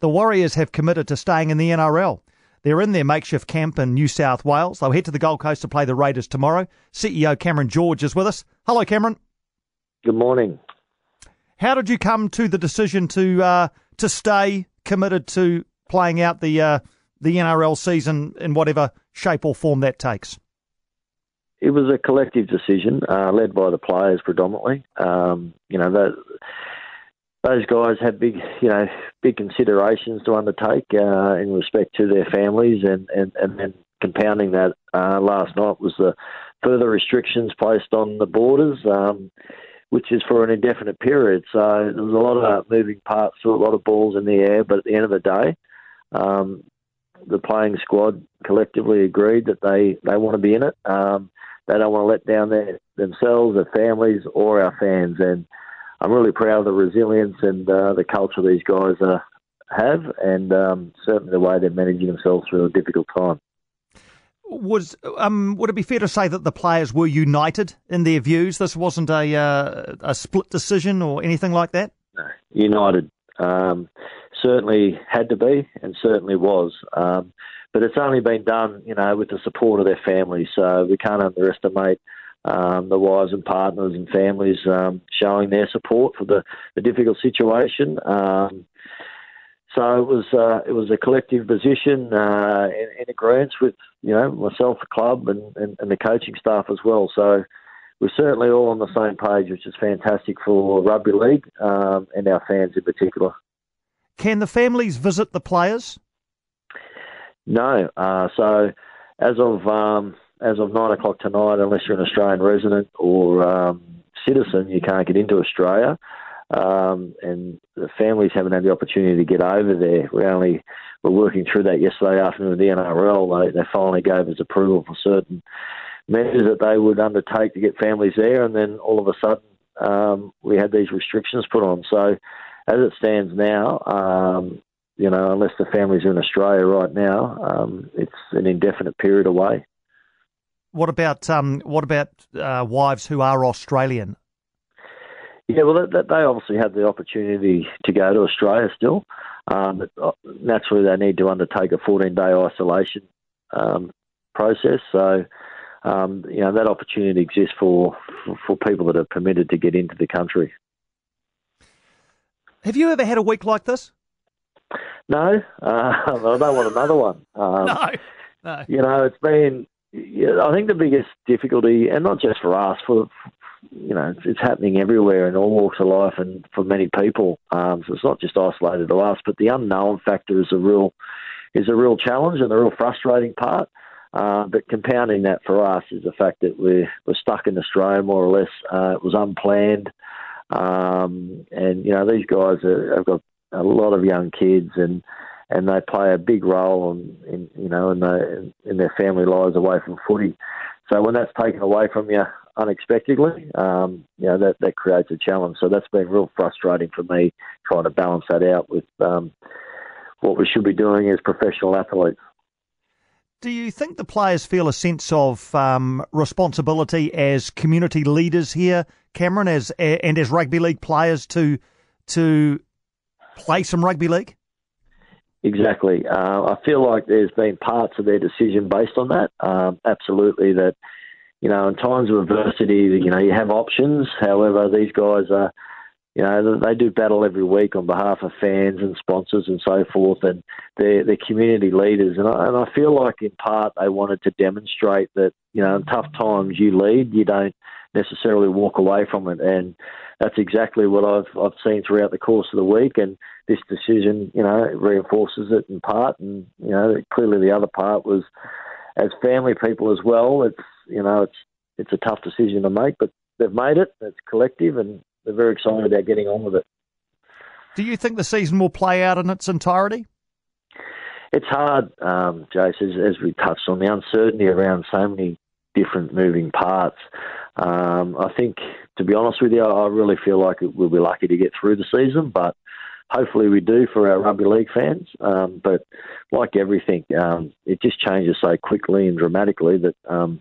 the Warriors have committed to staying in the NRL. They're in their makeshift camp in New South Wales. They'll head to the Gold Coast to play the Raiders tomorrow. CEO Cameron George is with us. Hello, Cameron. Good morning. How did you come to the decision to uh, to stay committed to playing out the uh, the NRL season in whatever shape or form that takes? It was a collective decision uh, led by the players predominantly. Um, you know, that, those guys have big, you know, big considerations to undertake uh, in respect to their families, and and and then compounding that uh, last night was the further restrictions placed on the borders. Um, which is for an indefinite period. So there's a lot of moving parts, a lot of balls in the air. But at the end of the day, um, the playing squad collectively agreed that they, they want to be in it. Um, they don't want to let down their, themselves, their families, or our fans. And I'm really proud of the resilience and uh, the culture these guys uh, have, and um, certainly the way they're managing themselves through a difficult time. Was um, would it be fair to say that the players were united in their views? This wasn't a uh, a split decision or anything like that. United. Um, certainly had to be, and certainly was. Um, but it's only been done, you know, with the support of their families. So we can't underestimate um, the wives and partners and families um, showing their support for the, the difficult situation. Um, so it was uh, it was a collective position uh, in, in agreement with you know myself, the club, and, and, and, the coaching staff as well. So we're certainly all on the same page, which is fantastic for rugby league um, and our fans in particular. Can the families visit the players? No. Uh, so as of um, as of nine o'clock tonight, unless you're an Australian resident or um, citizen, you can't get into Australia. Um, and the families haven't had the opportunity to get over there. We only were working through that yesterday afternoon with the NRL. They, they finally gave us approval for certain measures that they would undertake to get families there, and then all of a sudden um, we had these restrictions put on. So as it stands now, um, you know, unless the families are in Australia right now, um, it's an indefinite period away. What about um, what about uh, wives who are Australian? Yeah, well, that, that they obviously have the opportunity to go to Australia still, um, but uh, naturally they need to undertake a 14-day isolation um, process. So, um, you know, that opportunity exists for, for for people that are permitted to get into the country. Have you ever had a week like this? No, uh, I don't want another one. Um, no, no. You know, it's been. Yeah, I think the biggest difficulty, and not just for us, for you know, it's, it's happening everywhere in all walks of life and for many people. Um, so it's not just isolated to us, but the unknown factor is a real is a real challenge and a real frustrating part. Uh, but compounding that for us is the fact that we're we're stuck in Australia more or less. Uh, it was unplanned, um, and you know these guys have got a lot of young kids, and and they play a big role in, in you know in, the, in their family lives away from footy. So when that's taken away from you unexpectedly, um, you know that that creates a challenge. So that's been real frustrating for me trying to balance that out with um, what we should be doing as professional athletes. Do you think the players feel a sense of um, responsibility as community leaders here, Cameron, as and as rugby league players to to play some rugby league? Exactly. Uh, I feel like there's been parts of their decision based on that. Um, absolutely, that you know, in times of adversity, you know, you have options. However, these guys are, you know, they do battle every week on behalf of fans and sponsors and so forth, and they're, they're community leaders. And I, and I feel like, in part, they wanted to demonstrate that, you know, in tough times, you lead, you don't necessarily walk away from it. And that's exactly what I've I've seen throughout the course of the week, and this decision, you know, reinforces it in part. And you know, clearly the other part was, as family people as well. It's you know, it's it's a tough decision to make, but they've made it. It's collective, and they're very excited about getting on with it. Do you think the season will play out in its entirety? It's hard, um, Jace, as, as we touched on the uncertainty around so many different moving parts. Um, I think, to be honest with you, I really feel like we'll be lucky to get through the season, but hopefully we do for our rugby league fans. Um, but like everything, um, it just changes so quickly and dramatically that um,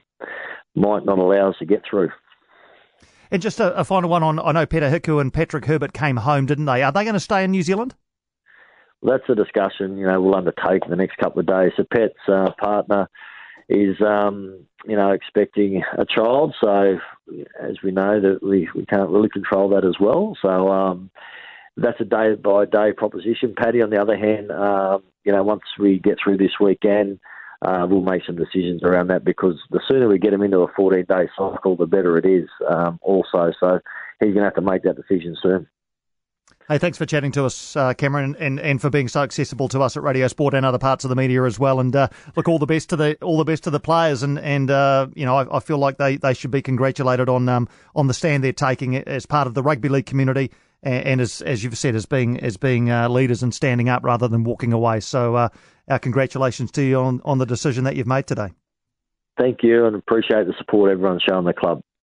might not allow us to get through. And just a, a, final one on I know Peter Hiku and Patrick Herbert came home, didn't they? Are they going to stay in New Zealand? that's a discussion you know we'll undertake in the next couple of days. So Pet's uh, partner is um, you know expecting a child, so as we know that we, we can't really control that as well. So um, that's a day by day proposition. Paddy, on the other hand, um, you know once we get through this weekend. Uh, we'll make some decisions around that because the sooner we get him into a 14 day cycle, the better it is. Um, also, so he's going to have to make that decision soon. Hey, thanks for chatting to us, uh, Cameron, and, and for being so accessible to us at Radio Sport and other parts of the media as well. And uh, look, all the best to the all the best to the players, and and uh, you know I, I, feel like they, they should be congratulated on um, on the stand they're taking as part of the rugby league community, and, and as as you've said, as being as being uh, leaders and standing up rather than walking away. So uh, our congratulations to you on on the decision that you've made today. Thank you, and appreciate the support everyone's shown the club.